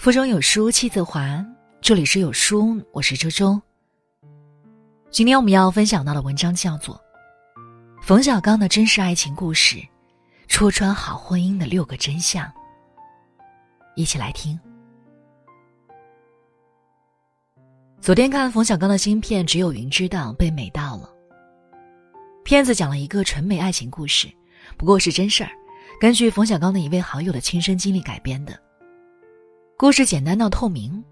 腹中有书气自华，这里是有书，我是周周。今天我们要分享到的文章叫做《冯小刚的真实爱情故事》，戳穿好婚姻的六个真相。一起来听。昨天看冯小刚的新片《只有云知道》，被美到了。片子讲了一个纯美爱情故事，不过是真事儿，根据冯小刚的一位好友的亲身经历改编的。故事简单到透明，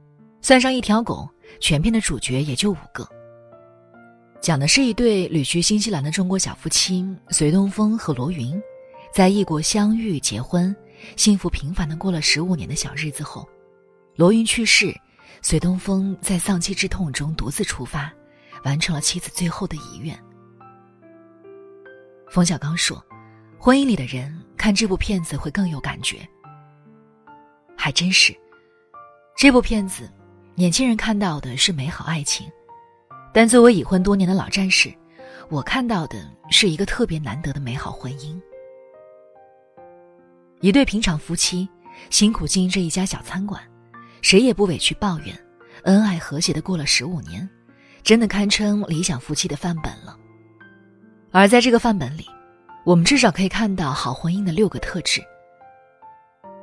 算上一条狗，全片的主角也就五个。讲的是一对旅居新西兰的中国小夫妻隋东风和罗云，在异国相遇、结婚，幸福平凡的过了十五年的小日子后，罗云去世，隋东风在丧妻之痛中独自出发，完成了妻子最后的遗愿。冯小刚说：“婚姻里的人看这部片子会更有感觉。”还真是。这部片子，年轻人看到的是美好爱情，但作为已婚多年的老战士，我看到的是一个特别难得的美好婚姻。一对平常夫妻，辛苦经营着一家小餐馆，谁也不委屈抱怨，恩爱和谐的过了十五年，真的堪称理想夫妻的范本了。而在这个范本里，我们至少可以看到好婚姻的六个特质。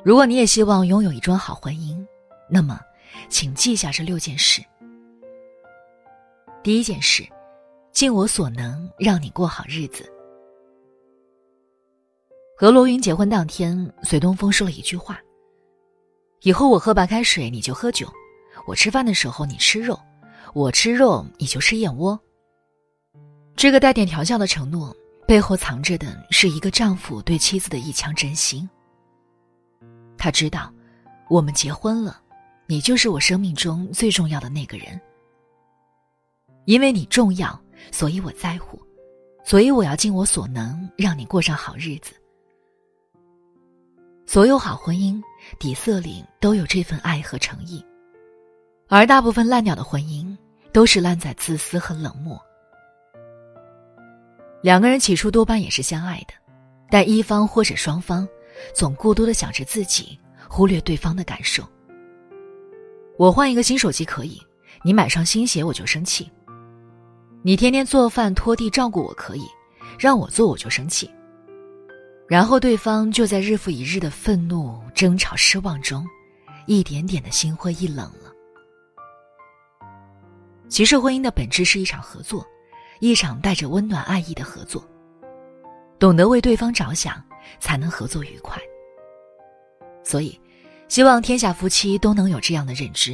如果你也希望拥有一桩好婚姻，那么，请记下这六件事。第一件事，尽我所能让你过好日子。和罗云结婚当天，隋东风说了一句话：“以后我喝白开水，你就喝酒；我吃饭的时候你吃肉，我吃肉你就吃燕窝。”这个带点调笑的承诺，背后藏着的是一个丈夫对妻子的一腔真心。他知道，我们结婚了。你就是我生命中最重要的那个人，因为你重要，所以我在乎，所以我要尽我所能让你过上好日子。所有好婚姻底色里都有这份爱和诚意，而大部分烂掉的婚姻都是烂在自私和冷漠。两个人起初多半也是相爱的，但一方或者双方总过多的想着自己，忽略对方的感受。我换一个新手机可以，你买双新鞋我就生气。你天天做饭拖地照顾我可以，让我做我就生气。然后对方就在日复一日的愤怒、争吵、失望中，一点点的心灰意冷了。其实婚姻的本质是一场合作，一场带着温暖爱意的合作。懂得为对方着想，才能合作愉快。所以。希望天下夫妻都能有这样的认知：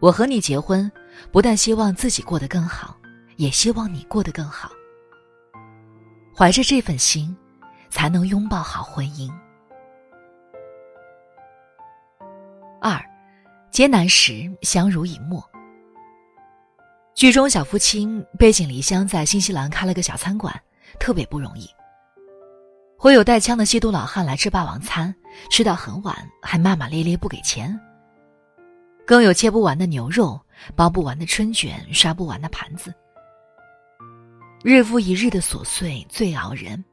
我和你结婚，不但希望自己过得更好，也希望你过得更好。怀着这份心，才能拥抱好婚姻。二，艰难时相濡以沫。剧中小夫妻背井离乡，在新西兰开了个小餐馆，特别不容易。会有带枪的吸毒老汉来吃霸王餐，吃到很晚还骂骂咧咧不给钱。更有切不完的牛肉、包不完的春卷、刷不完的盘子。日复一日的琐碎最熬人。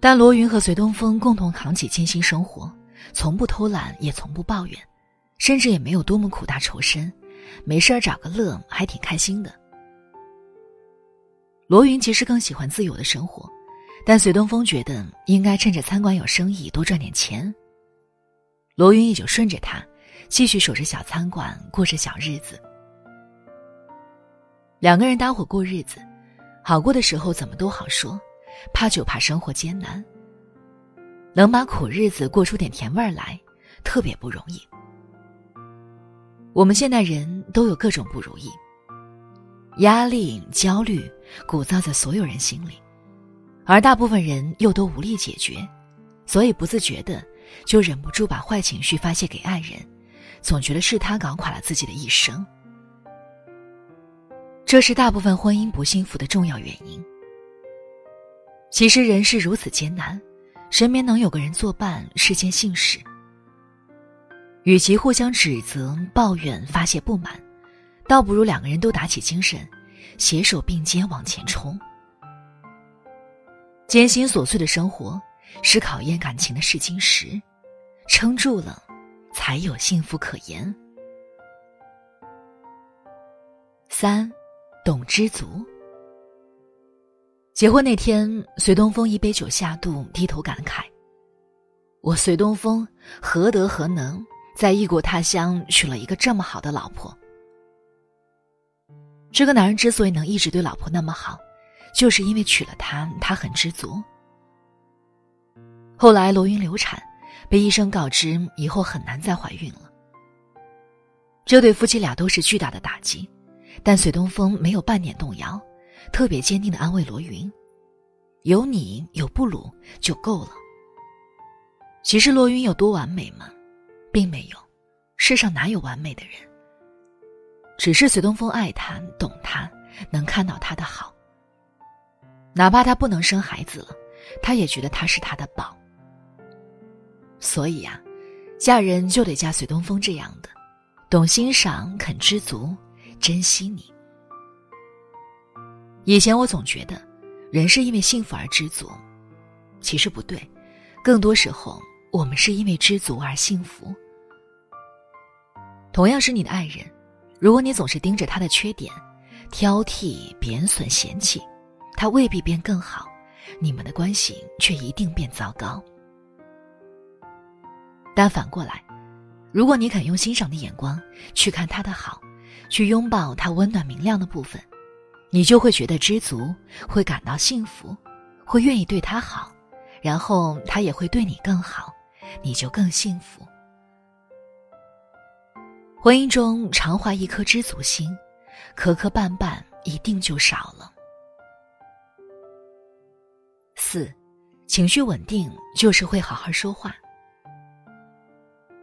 但罗云和隋东风共同扛起艰辛生活，从不偷懒，也从不抱怨，甚至也没有多么苦大仇深，没事儿找个乐还挺开心的。罗云其实更喜欢自由的生活。但隋东风觉得应该趁着餐馆有生意多赚点钱。罗云也就顺着他，继续守着小餐馆，过着小日子。两个人搭伙过日子，好过的时候怎么都好说，怕就怕生活艰难。能把苦日子过出点甜味儿来，特别不容易。我们现代人都有各种不如意，压力、焦虑鼓噪在所有人心里。而大部分人又都无力解决，所以不自觉的就忍不住把坏情绪发泄给爱人，总觉得是他搞垮了自己的一生。这是大部分婚姻不幸福的重要原因。其实人是如此艰难，身边能有个人作伴是件幸事。与其互相指责、抱怨、发泄不满，倒不如两个人都打起精神，携手并肩往前冲。艰辛琐碎的生活，是考验感情的试金石，撑住了，才有幸福可言。三，懂知足。结婚那天，隋东风一杯酒下肚，低头感慨：“我隋东风何德何能，在异国他乡娶了一个这么好的老婆？”这个男人之所以能一直对老婆那么好，就是因为娶了她，她很知足。后来罗云流产，被医生告知以后很难再怀孕了。这对夫妻俩都是巨大的打击，但隋东风没有半点动摇。特别坚定的安慰罗云：“有你有布鲁就够了。”其实罗云有多完美吗？并没有，世上哪有完美的人？只是隋东风爱他，懂他，能看到他的好。哪怕他不能生孩子了，他也觉得他是他的宝。所以啊，嫁人就得嫁隋东风这样的，懂欣赏、肯知足、珍惜你。以前我总觉得，人是因为幸福而知足，其实不对，更多时候我们是因为知足而幸福。同样是你的爱人，如果你总是盯着他的缺点，挑剔、贬损、嫌弃，他未必变更好，你们的关系却一定变糟糕。但反过来，如果你肯用欣赏的眼光去看他的好，去拥抱他温暖明亮的部分。你就会觉得知足，会感到幸福，会愿意对他好，然后他也会对你更好，你就更幸福。婚姻中常怀一颗知足心，磕磕绊绊一定就少了。四，情绪稳定就是会好好说话。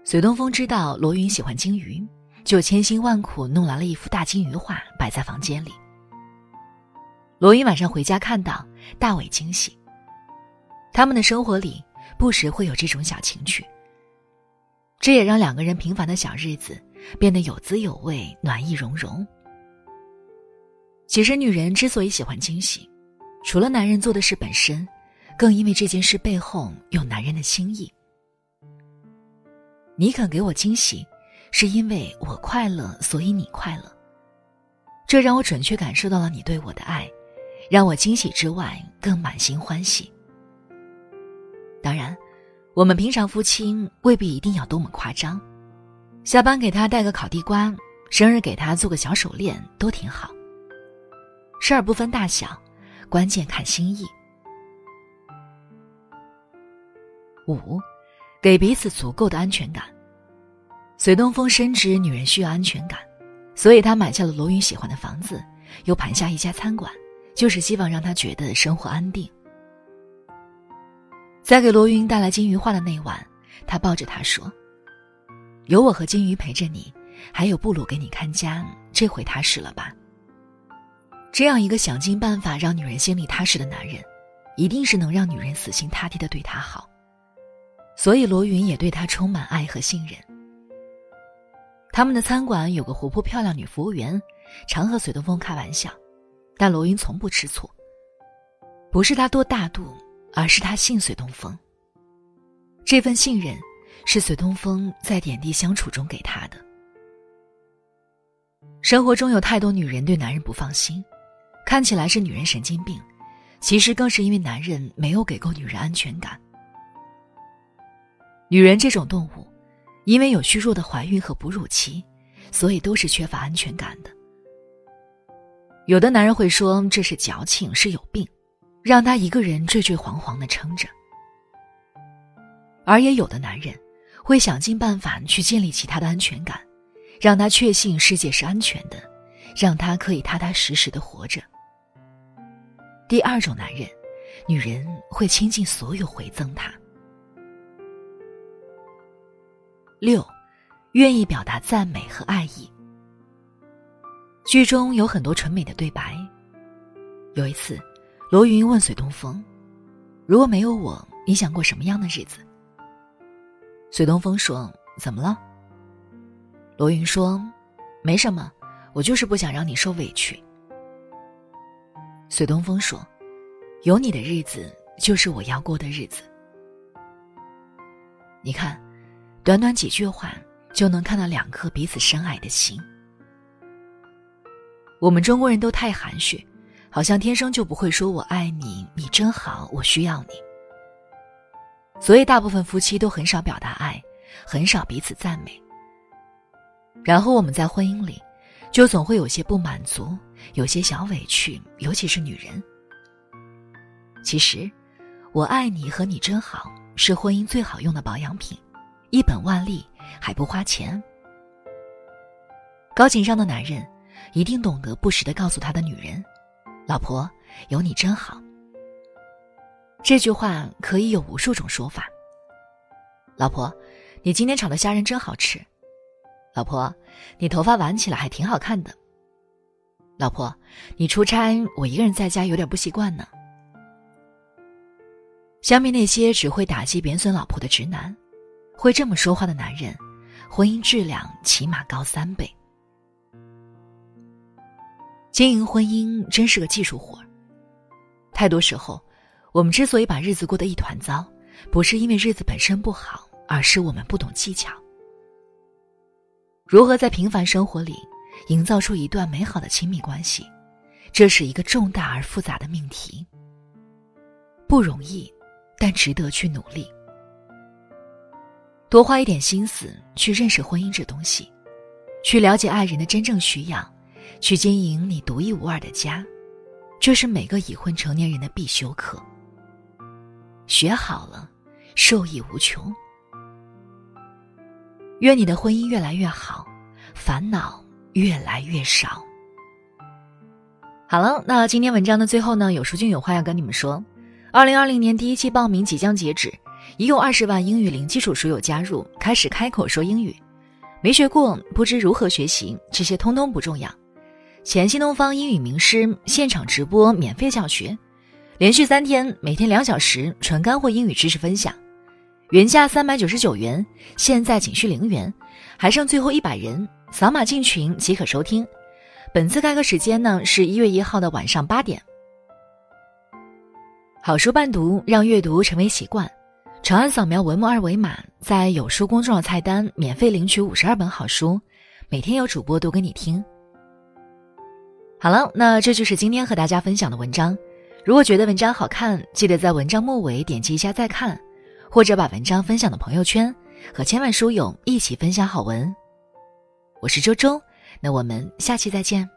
隋东风知道罗云喜欢金鱼，就千辛万苦弄来了一幅大金鱼画，摆在房间里。罗云晚上回家看到，大为惊喜。他们的生活里不时会有这种小情趣，这也让两个人平凡的小日子变得有滋有味、暖意融融。其实，女人之所以喜欢惊喜，除了男人做的事本身，更因为这件事背后有男人的心意。你肯给我惊喜，是因为我快乐，所以你快乐。这让我准确感受到了你对我的爱。让我惊喜之外，更满心欢喜。当然，我们平常夫妻未必一定要多么夸张，下班给他带个烤地瓜，生日给他做个小手链，都挺好。事儿不分大小，关键看心意。五，给彼此足够的安全感。隋东风深知女人需要安全感，所以他买下了罗云喜欢的房子，又盘下一家餐馆。就是希望让他觉得生活安定。在给罗云带来金鱼画的那晚，他抱着她说：“有我和金鱼陪着你，还有布鲁给你看家，这回踏实了吧？”这样一个想尽办法让女人心里踏实的男人，一定是能让女人死心塌地的对他好。所以罗云也对他充满爱和信任。他们的餐馆有个活泼漂亮女服务员，常和隋东风开玩笑。但罗云从不吃醋，不是他多大度，而是他信隋东风。这份信任，是隋东风在点滴相处中给他的。生活中有太多女人对男人不放心，看起来是女人神经病，其实更是因为男人没有给够女人安全感。女人这种动物，因为有虚弱的怀孕和哺乳期，所以都是缺乏安全感的。有的男人会说这是矫情，是有病，让他一个人惴惴惶惶的撑着；而也有的男人会想尽办法去建立起他的安全感，让他确信世界是安全的，让他可以踏踏实实的活着。第二种男人，女人会倾尽所有回赠他。六，愿意表达赞美和爱意。剧中有很多纯美的对白。有一次，罗云问隋东风：“如果没有我，你想过什么样的日子？”隋东风说：“怎么了？”罗云说：“没什么，我就是不想让你受委屈。”隋东风说：“有你的日子，就是我要过的日子。”你看，短短几句话就能看到两颗彼此深爱的心。我们中国人都太含蓄，好像天生就不会说我爱你，你真好，我需要你。所以大部分夫妻都很少表达爱，很少彼此赞美。然后我们在婚姻里，就总会有些不满足，有些小委屈，尤其是女人。其实，我爱你和你真好是婚姻最好用的保养品，一本万利还不花钱。高情商的男人一定懂得不时的告诉他的女人：“老婆，有你真好。”这句话可以有无数种说法。老婆，你今天炒的虾仁真好吃。老婆，你头发挽起来还挺好看的。老婆，你出差，我一个人在家有点不习惯呢。相比那些只会打击贬损老婆的直男，会这么说话的男人，婚姻质量起码高三倍。经营婚姻真是个技术活太多时候，我们之所以把日子过得一团糟，不是因为日子本身不好，而是我们不懂技巧。如何在平凡生活里营造出一段美好的亲密关系，这是一个重大而复杂的命题，不容易，但值得去努力。多花一点心思去认识婚姻这东西，去了解爱人的真正需要，去经营你独一无二的家，这是每个已婚成年人的必修课。学好了，受益无穷。愿你的婚姻越来越好，烦恼越来越少。好了，那今天文章的最后呢，有书君有话要跟你们说：，二零二零年第一期报名即将截止，已有二十万英语零基础书友加入，开始开口说英语。没学过，不知如何学习，这些通通不重要。前新东方英语名师现场直播免费教学，连续三天，每天两小时，纯干货英语知识分享。原价三百九十九元，现在仅需零元，还剩最后一百人，扫码进群即可收听。本次开课时间呢是一月一号的晚上八点。好书伴读，让阅读成为习惯。长按扫描文末二维码，在有书公众号菜单免费领取五十二本好书，每天有主播读给你听。好了，那这就是今天和大家分享的文章。如果觉得文章好看，记得在文章末尾点击一下再看。或者把文章分享到朋友圈，和千万书友一起分享好文。我是周周，那我们下期再见。